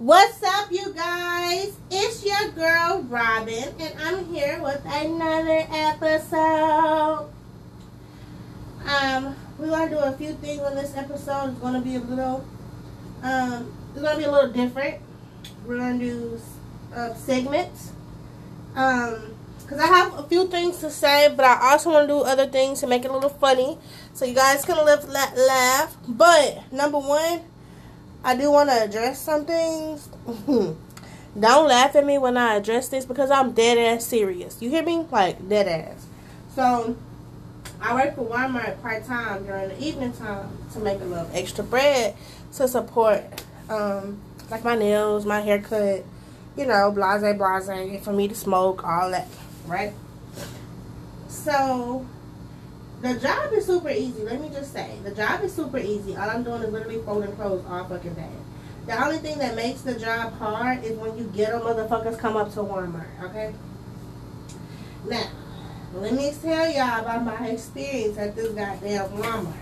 What's up, you guys? It's your girl Robynn, and I'm here with another episode. Um, we're gonna do a few things on this episode. It's gonna be a little, um, it's gonna be a little different. We're gonna do uh, segments. Um, because I have a few things to say, but I also want to do other things to make it a little funny, so you guys can live, laugh. But number one I do want to address some things. Don't laugh at me when I address this because I'm dead ass serious. You hear me? Like dead ass. So I work for Walmart part time during the evening time to make a little extra bread to support um like my nails, my haircut, you know, blase blase for me to smoke, all that, right? So the job is super easy. Let me just say, the job is super easy. All I'm doing is literally folding clothes all fucking day. The only thing that makes the job hard is when you ghetto motherfuckers come up to Walmart, okay? Now, let me tell y'all about my experience at this goddamn Walmart.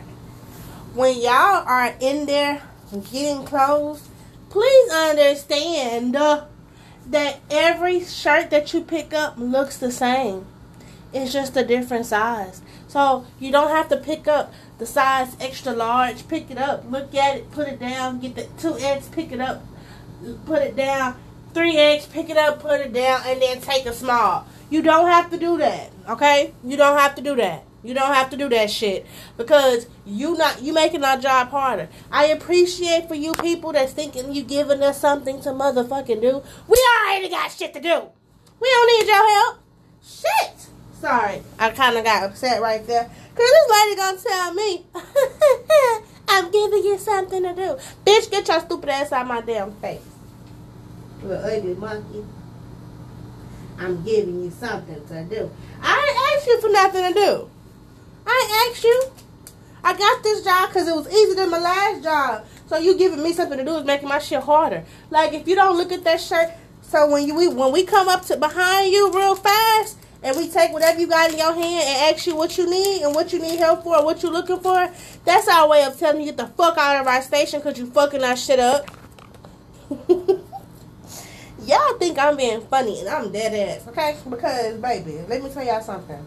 When y'all are in there getting clothes, please understand that every shirt that you pick up looks the same. It's just a different size. So you don't have to pick up the size extra large. Pick it up, look at it, put it down, get the 2X, pick it up, put it down, 3X, pick it up, put it down, and then take a small. You don't have to do that, okay? You don't have to do that. You don't have to do that shit because you not you making our job harder. I appreciate for you people that's thinking you giving us something to motherfucking do. We already got shit to do. We don't need your help. Shit. Sorry, I kind of got upset right there. Because this lady to tell me, I'm giving you something to do. Bitch, get your stupid ass out my damn face. Little ugly monkey. I'm giving you something to do. I ain't asked you for nothing to do. I ain't asked you. I got this job because it was easier than my last job. So you giving me something to do is making my shit harder. Like if you don't look at that shirt, so when you we, when we come up to behind you real fast, and we take whatever you got in your hand and ask you what you need and what you need help for, what you're looking for, that's our way of telling you get the fuck out of our station because you fucking our shit up. y'all think I'm being funny and I'm dead ass, okay? Because, baby, let me tell y'all something.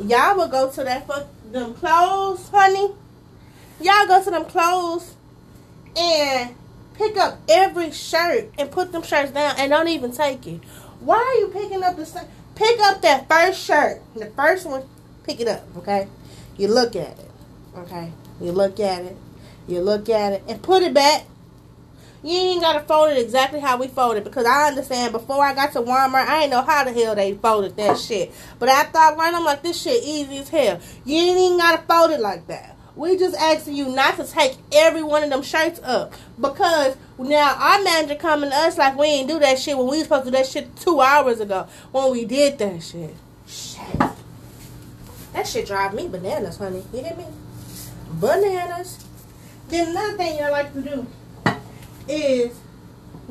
Y'all will go to that fuck them clothes, honey. Y'all go to them clothes and pick up every shirt and put them shirts down and don't even take it. Why are you picking up the same? Pick up that first shirt. The first one, pick it up, okay? You look at it, okay? You look at it. You look at it and put it back. You ain't gotta fold it exactly how we folded because I understand before I got to Walmart, I ain't know how the hell they folded that shit. But after I learned, I'm like, this shit easy as hell. You ain't even gotta fold it like that. We just asking you not to take every one of them shirts up because now our manager coming to us like we ain't do that shit when we was supposed to do that shit two hours ago when we did that shit. Shit. That shit drive me bananas, honey. You hear me? Bananas. Then another thing I like to do is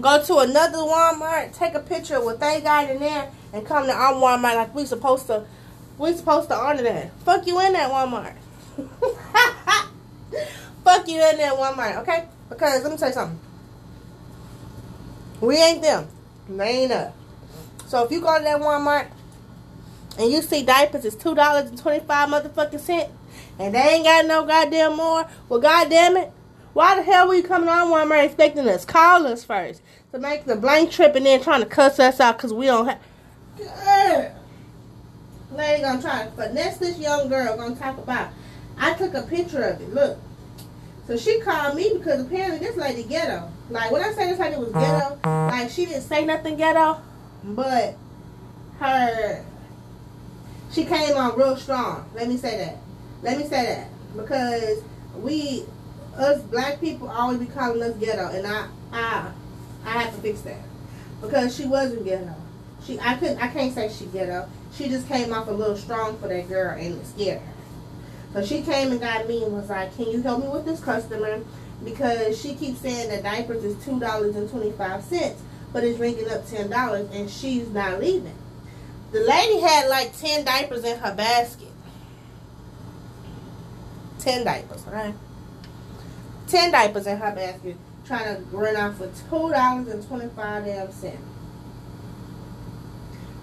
go to another Walmart, take a picture of what they got in there, and come to our Walmart like we supposed to. We supposed to honor that. Fuck you in that Walmart. Fuck you in that Walmart, okay? Because let me tell you something. We ain't them. They ain't us. So if you go to that Walmart and you see diapers is two dollars and twenty five motherfucking cent, and they ain't got no goddamn more, well goddamn it, why the hell were you coming on Walmart expecting us? Call us first to make the blank trip and then trying to cuss us out because we don't have. Lady gonna try to finesse this young girl. Gonna talk about I took a picture of it. Look. So she called me because apparently this lady ghetto. Like when I say this lady was uh-huh. ghetto, like she didn't say nothing ghetto, but her she came on real strong. Let me say that. Let me say that because we us black people always be calling us ghetto, and I I I have to fix that because she wasn't ghetto. She I couldn't I can't say she ghetto. She just came off a little strong for that girl and scared her. So she came and got me and was like, can you help me with this customer? Because she keeps saying that diapers is $2.25, but it's ringing up $10 and she's not leaving. The lady had like 10 diapers in her basket. 10 diapers, right? 10 diapers in her basket. trying to run out for two dollars and twenty five damn cents.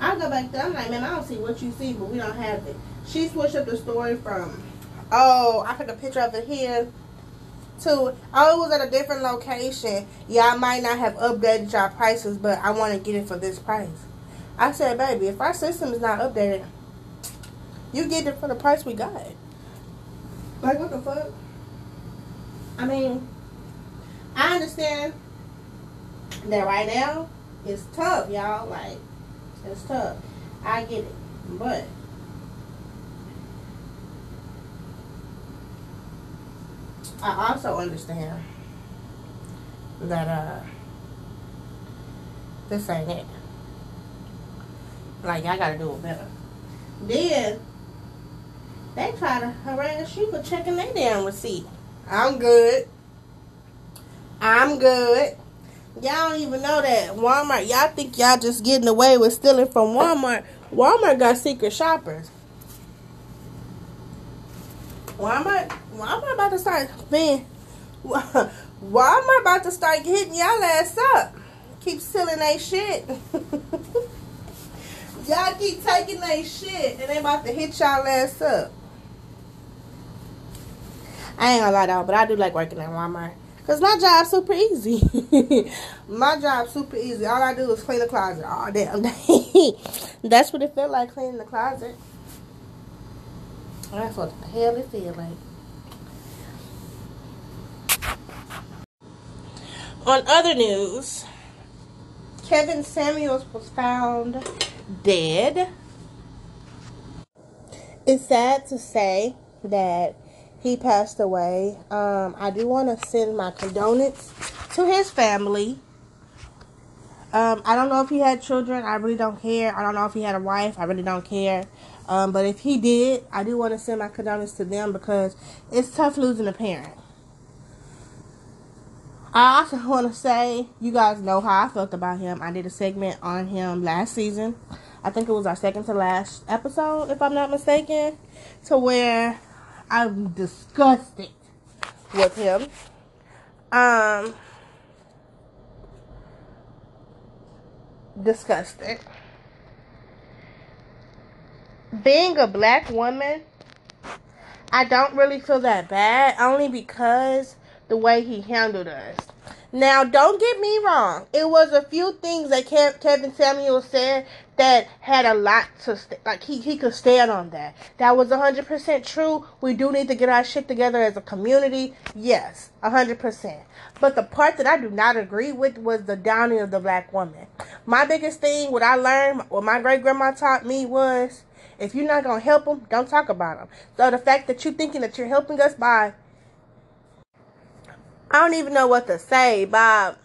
I go back there. I'm like, man, I don't see what you see, but we don't have it. She switched up the story from, oh, I took a picture of it here. To oh, it was at a different location. I might not have updated y'all prices, but I want to get it for this price. I said, baby, if our system is not updated, you get it for the price we got. Like, what the fuck? I mean, I understand that right now it's tough, y'all. Like, it's tough. I get it. But I also understand that uh this ain't it. Like I gotta do it better. Then they try to harass you for checking their damn receipt. I'm good. I'm good. Y'all don't even know that Walmart. Y'all think y'all just getting away with stealing from Walmart. Walmart got secret shoppers. Walmart, Walmart about to start man. Walmart about to start hitting y'all ass up. Keep stealing that shit. y'all keep taking that shit, and they about to hit y'all ass up. I ain't gonna lie though, but I do like working at Walmart. Cause my job's super easy. my job's super easy. All I do is clean the closet all damn day. That's what it felt like cleaning the closet. That's what the hell it feel like. On other news, Kevin Samuels was found dead. It's sad to say that he passed away. Um, I do want to send my condolences to his family. Um, I don't know if he had children. I really don't care. I don't know if he had a wife. I really don't care. Um, but if he did, I do want to send my condolences to them because it's tough losing a parent. I also want to say, you guys know how I felt about him. I did a segment on him last season. I think it was our second to last episode, if I'm not mistaken, to where I'm disgusted with him. Um, disgusted. Being a black woman, I don't really feel that bad, only because the way he handled us. Now, don't get me wrong. It was a few things that Kevin Samuel said that had a lot to st- like he he could stand on that. That was 100% true. We do need to get our shit together as a community. Yes, 100%. But the part that I do not agree with was the downing of the black woman. My biggest thing, what I learned, what my great grandma taught me was, if you're not gonna help them, don't talk about them. So the fact that you're thinking that you're helping us by I don't even know what to say, Bob.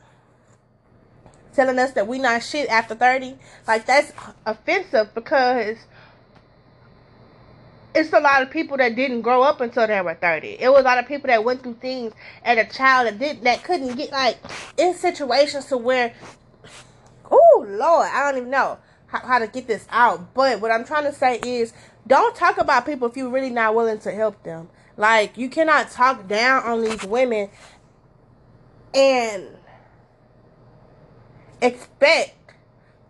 Telling us that we not shit after 30. Like, that's offensive because it's a lot of people that didn't grow up until they were 30. It was a lot of people that went through things as a child that did that couldn't get like in situations to where oh Lord, I don't even know how, how to get this out. But what I'm trying to say is don't talk about people if you're really not willing to help them. Like you cannot talk down on these women and expect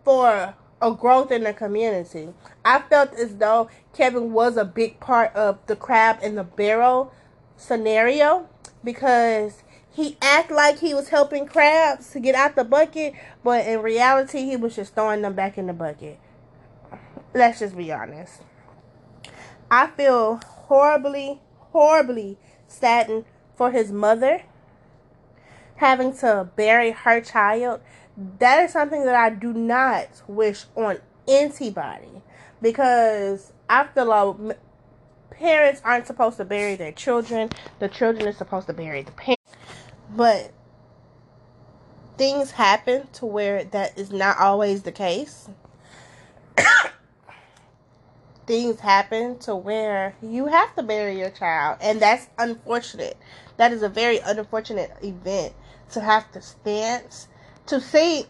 for a growth in the community. I felt as though Kevin was a big part of the crab in the barrel scenario because he acted like he was helping crabs to get out the bucket, but in reality he was just throwing them back in the bucket. Let's just be honest. I feel horribly, horribly saddened for his mother having to bury her child, that is something that I do not wish on anybody because feel like parents aren't supposed to bury their children. The children are supposed to bury the parents. But things happen to where that is not always the case. things happen to where you have to bury your child, and that's unfortunate. That is a very unfortunate event to have to stance to see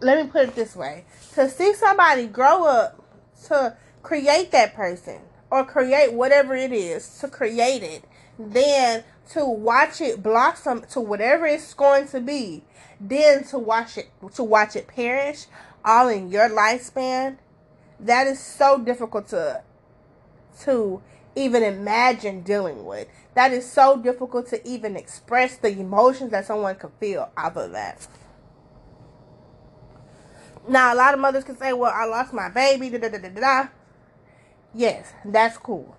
let me put it this way to see somebody grow up to create that person or create whatever it is to create it then to watch it blossom to whatever it's going to be, then to watch it to watch it perish all in your lifespan, that is so difficult to to even imagine dealing with. That is so difficult to even express the emotions that someone could feel out of that. Now, a lot of mothers can say, "Well, I lost my baby." Da da da da da. Yes, that's cool.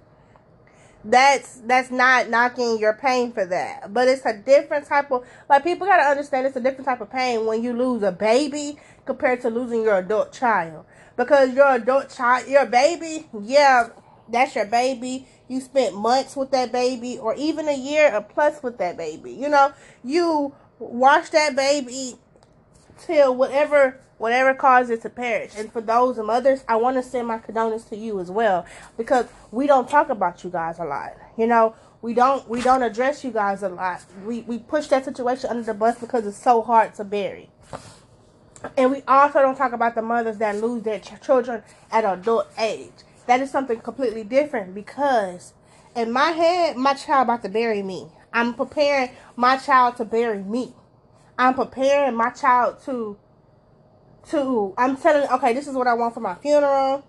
That's that's not knocking your pain for that, but it's a different type of like people gotta understand. It's a different type of pain when you lose a baby compared to losing your adult child. Because your adult child, your baby, yeah, that's your baby. You spent months with that baby, or even a year or plus with that baby. You know, you watch that baby till whatever whatever caused it to perish. And for those and others, I want to send my condolences to you as well because we don't talk about you guys a lot. You know, we don't we don't address you guys a lot. We we push that situation under the bus because it's so hard to bury. And we also don't talk about the mothers that lose their ch- children at adult age. That is something completely different because in my head, my child about to bury me. I'm preparing my child to bury me. I'm preparing my child to to I'm telling okay, this is what I want for my funeral.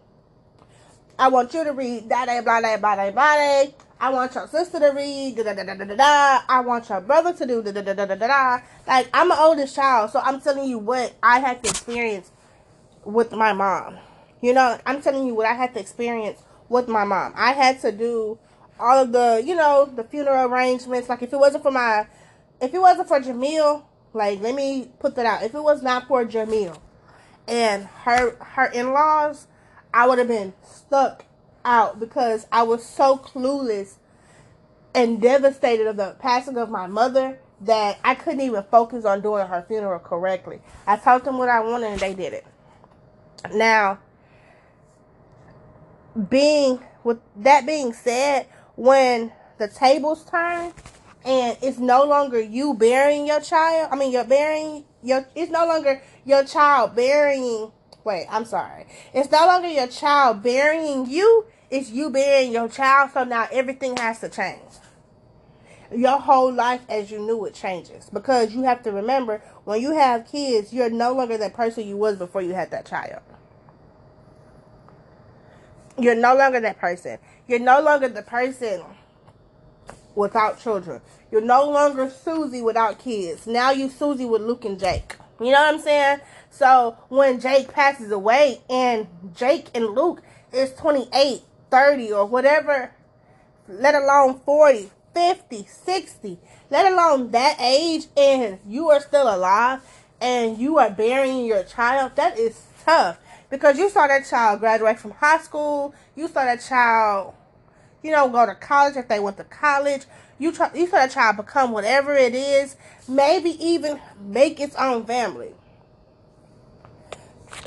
I want you to read da da blah da blah da blah. I want your sister to read da da da da da da. I want your brother to do da da da da da da. Like I'm the oldest child, so I'm telling you what I had to experience with my mom. You know, I'm telling you what I had to experience with my mom. I had to do all of the, you know, the funeral arrangements. Like if it wasn't for my, if it wasn't for Jamil, like let me put that out. If it was not for Jamil and her her in laws, I would have been stuck out because I was so clueless and devastated of the passing of my mother that I couldn't even focus on doing her funeral correctly. I told them what I wanted and they did it. Now, being with that being said, when the tables turn and it's no longer you burying your child, I mean you're burying your it's no longer your child burying wait, I'm sorry. It's no longer your child burying you, it's you being your child, so now everything has to change. Your whole life as you knew it changes. Because you have to remember when you have kids, you're no longer that person you was before you had that child. You're no longer that person. You're no longer the person without children. You're no longer Susie without kids. Now you Susie with Luke and Jake. You know what I'm saying? So when Jake passes away and Jake and Luke is 28, 30 or whatever, let alone 40, 50, 60, let alone that age and you are still alive and you are burying your child, that is tough because you saw that child graduate from high school, you saw that child, you know, go to college if they went to college. You try, you saw that child become whatever it is, maybe even make its own family.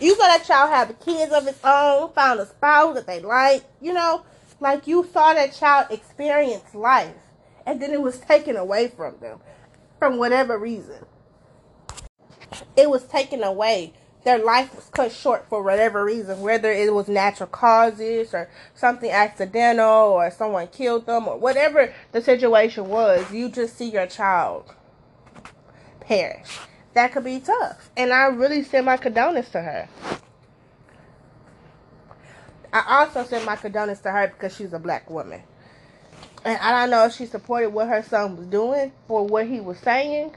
You that child have kids of its own, found a spouse that they like, you know, like you saw that child experience life, and then it was taken away from them, from whatever reason. It was taken away their life was cut short for whatever reason, whether it was natural causes or something accidental or someone killed them or whatever the situation was, you just see your child perish. That could be tough. And I really send my condolences to her. I also send my condolences to her because she's a black woman. And I don't know if she supported what her son was doing or what he was saying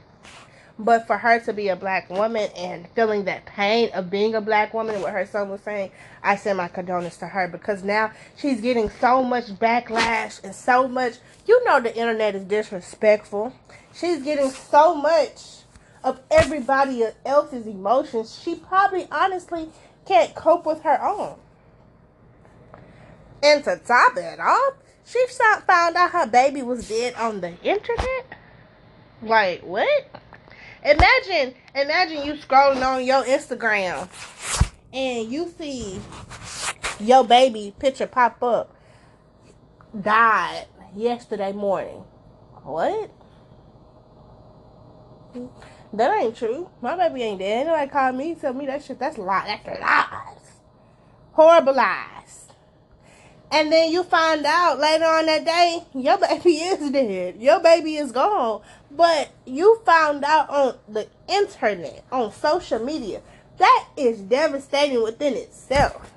but for her to be a black woman and feeling that pain of being a black woman and what her son was saying, I send my condolences to her because now she's getting so much backlash and so much. You know, the internet is disrespectful. She's getting so much of everybody else's emotions. She probably honestly can't cope with her own. And to top it off, she found out her baby was dead on the internet. Like, what? Imagine, imagine you scrolling on your Instagram and you see your baby picture pop up. Died yesterday morning. What? That ain't true. My baby ain't dead. Nobody called me, tell me that shit. That's lie. That's lies. Horrible lies. And then you find out later on that day, your baby is dead. Your baby is gone. But you found out on the internet, on social media. That is devastating within itself.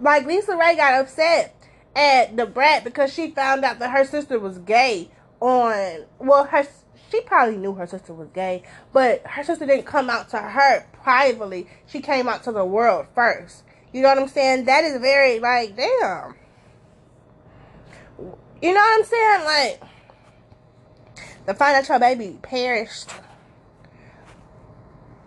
Like Lisa Ray got upset at the Brat because she found out that her sister was gay on well her she probably knew her sister was gay, but her sister didn't come out to her privately. She came out to the world first. You know what I'm saying? That is very like damn. You know what I'm saying? Like the your baby perished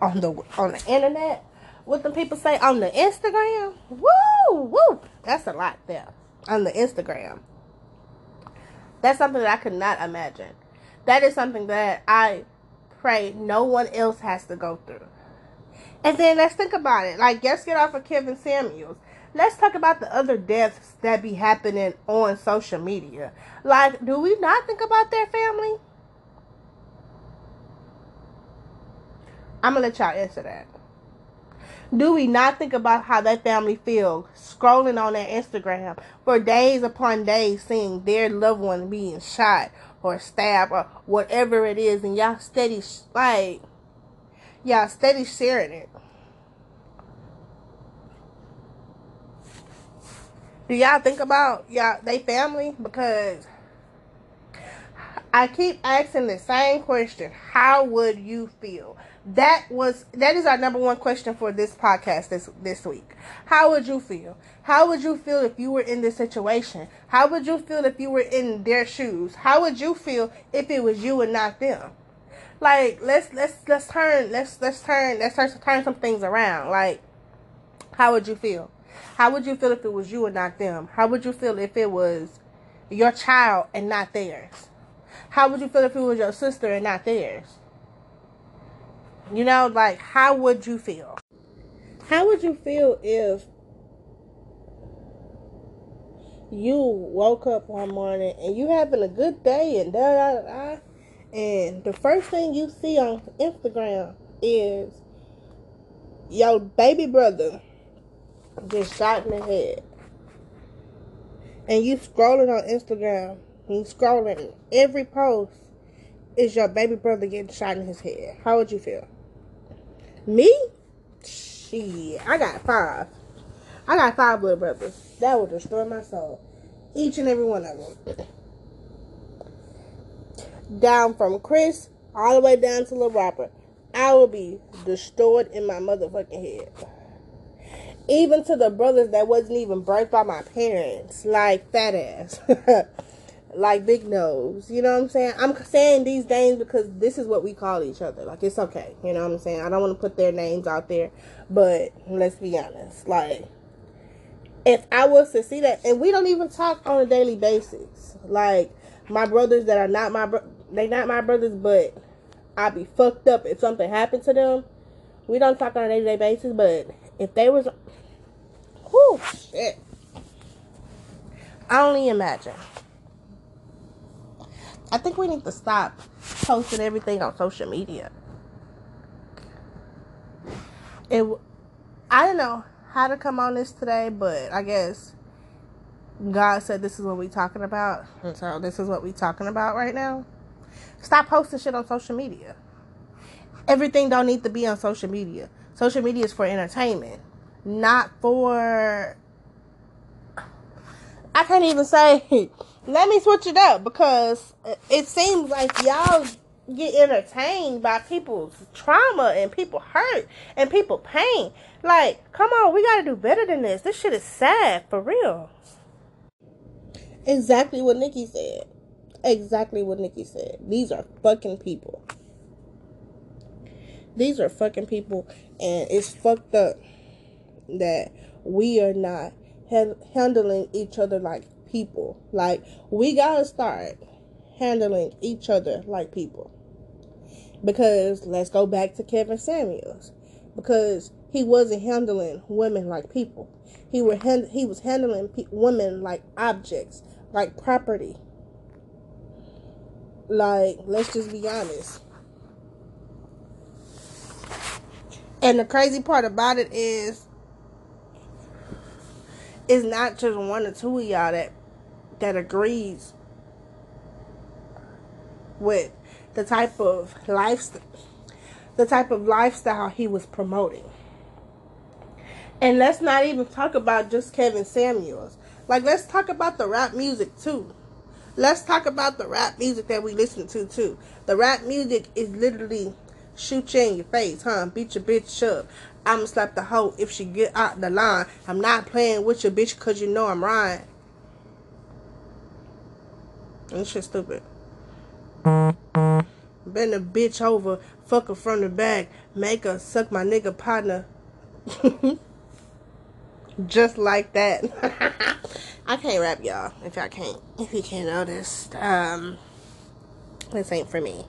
on the on the internet. What the people say on the Instagram? Woo, woo. That's a lot there on the Instagram. That's something that I could not imagine. That is something that I pray no one else has to go through. And then let's think about it. Like, let's get off of Kevin Samuels. Let's talk about the other deaths that be happening on social media. Like, do we not think about their family? I'm gonna let y'all answer that. Do we not think about how that family feels scrolling on their Instagram for days upon days seeing their loved one being shot or stab or whatever it is and y'all steady like y'all steady sharing it. Do y'all think about y'all they family? Because I keep asking the same question. How would you feel? that was that is our number one question for this podcast this this week. How would you feel? How would you feel if you were in this situation? How would you feel if you were in their shoes? How would you feel if it was you and not them? Like let's let's let's turn let's let's turn let's turn, turn some things around. Like how would you feel? How would you feel if it was you and not them? How would you feel if it was your child and not theirs? How would you feel if it was your sister and not theirs? You know, like, how would you feel? How would you feel if you woke up one morning and you having a good day and da da da, and the first thing you see on Instagram is your baby brother just shot in the head, and you scrolling on Instagram, you scrolling every post is your baby brother getting shot in his head. How would you feel? Me? Shit. I got five. I got five little brothers. That will destroy my soul. Each and every one of them. Down from Chris all the way down to Lil Robert. I will be destroyed in my motherfucking head. Even to the brothers that wasn't even birthed by my parents. Like fat ass. like big nose. You know what I'm saying? I'm saying these names because this is what we call each other. Like it's okay. You know what I'm saying? I don't want to put their names out there, but let's be honest. Like if I was to see that, and we don't even talk on a daily basis. Like my brothers that are not my bro- they not my brothers, but I'd be fucked up if something happened to them. We don't talk on a day to day basis, but if they was, whoo, shit. I only imagine. I think we need to stop posting everything on social media. It, I don't know how to come on this today, but I guess God said this is what we talking about, and so this is what we talking about right now. Stop posting shit on social media. Everything don't need to be on social media. Social media is for entertainment, not for. I can't even say let me switch it up because it seems like y'all get entertained by people's trauma and people hurt and people pain. Like, come on, we gotta do better than this. This shit is sad for real. Exactly what Nikki said. Exactly what Nikki said. These are fucking people. These are fucking people, and it's fucked up that we are not handling each other like people. Like, we gotta start handling each other like people. Because let's go back to Kevin Samuels. Because he wasn't handling women like people. He were hand- he was handling pe- women like objects, like property. Like, let's just be honest. And the crazy part about it is it's not just one or two of y'all that that agrees with the type of lifestyle the type of lifestyle he was promoting. And let's not even talk about just Kevin Samuels. Like let's talk about the rap music too. Let's talk about the rap music that we listen to too. The rap music is literally shoot you in your face, huh? Beat your bitch up. I'ma slap the hoe if she get out the line. I'm not playing with your bitch cause you know I'm right. This shit stupid. Bend a bitch over, fuck her from the back, make her suck my nigga partner. Just like that. I can't rap y'all if y'all can't if you can't notice. Um this ain't for me.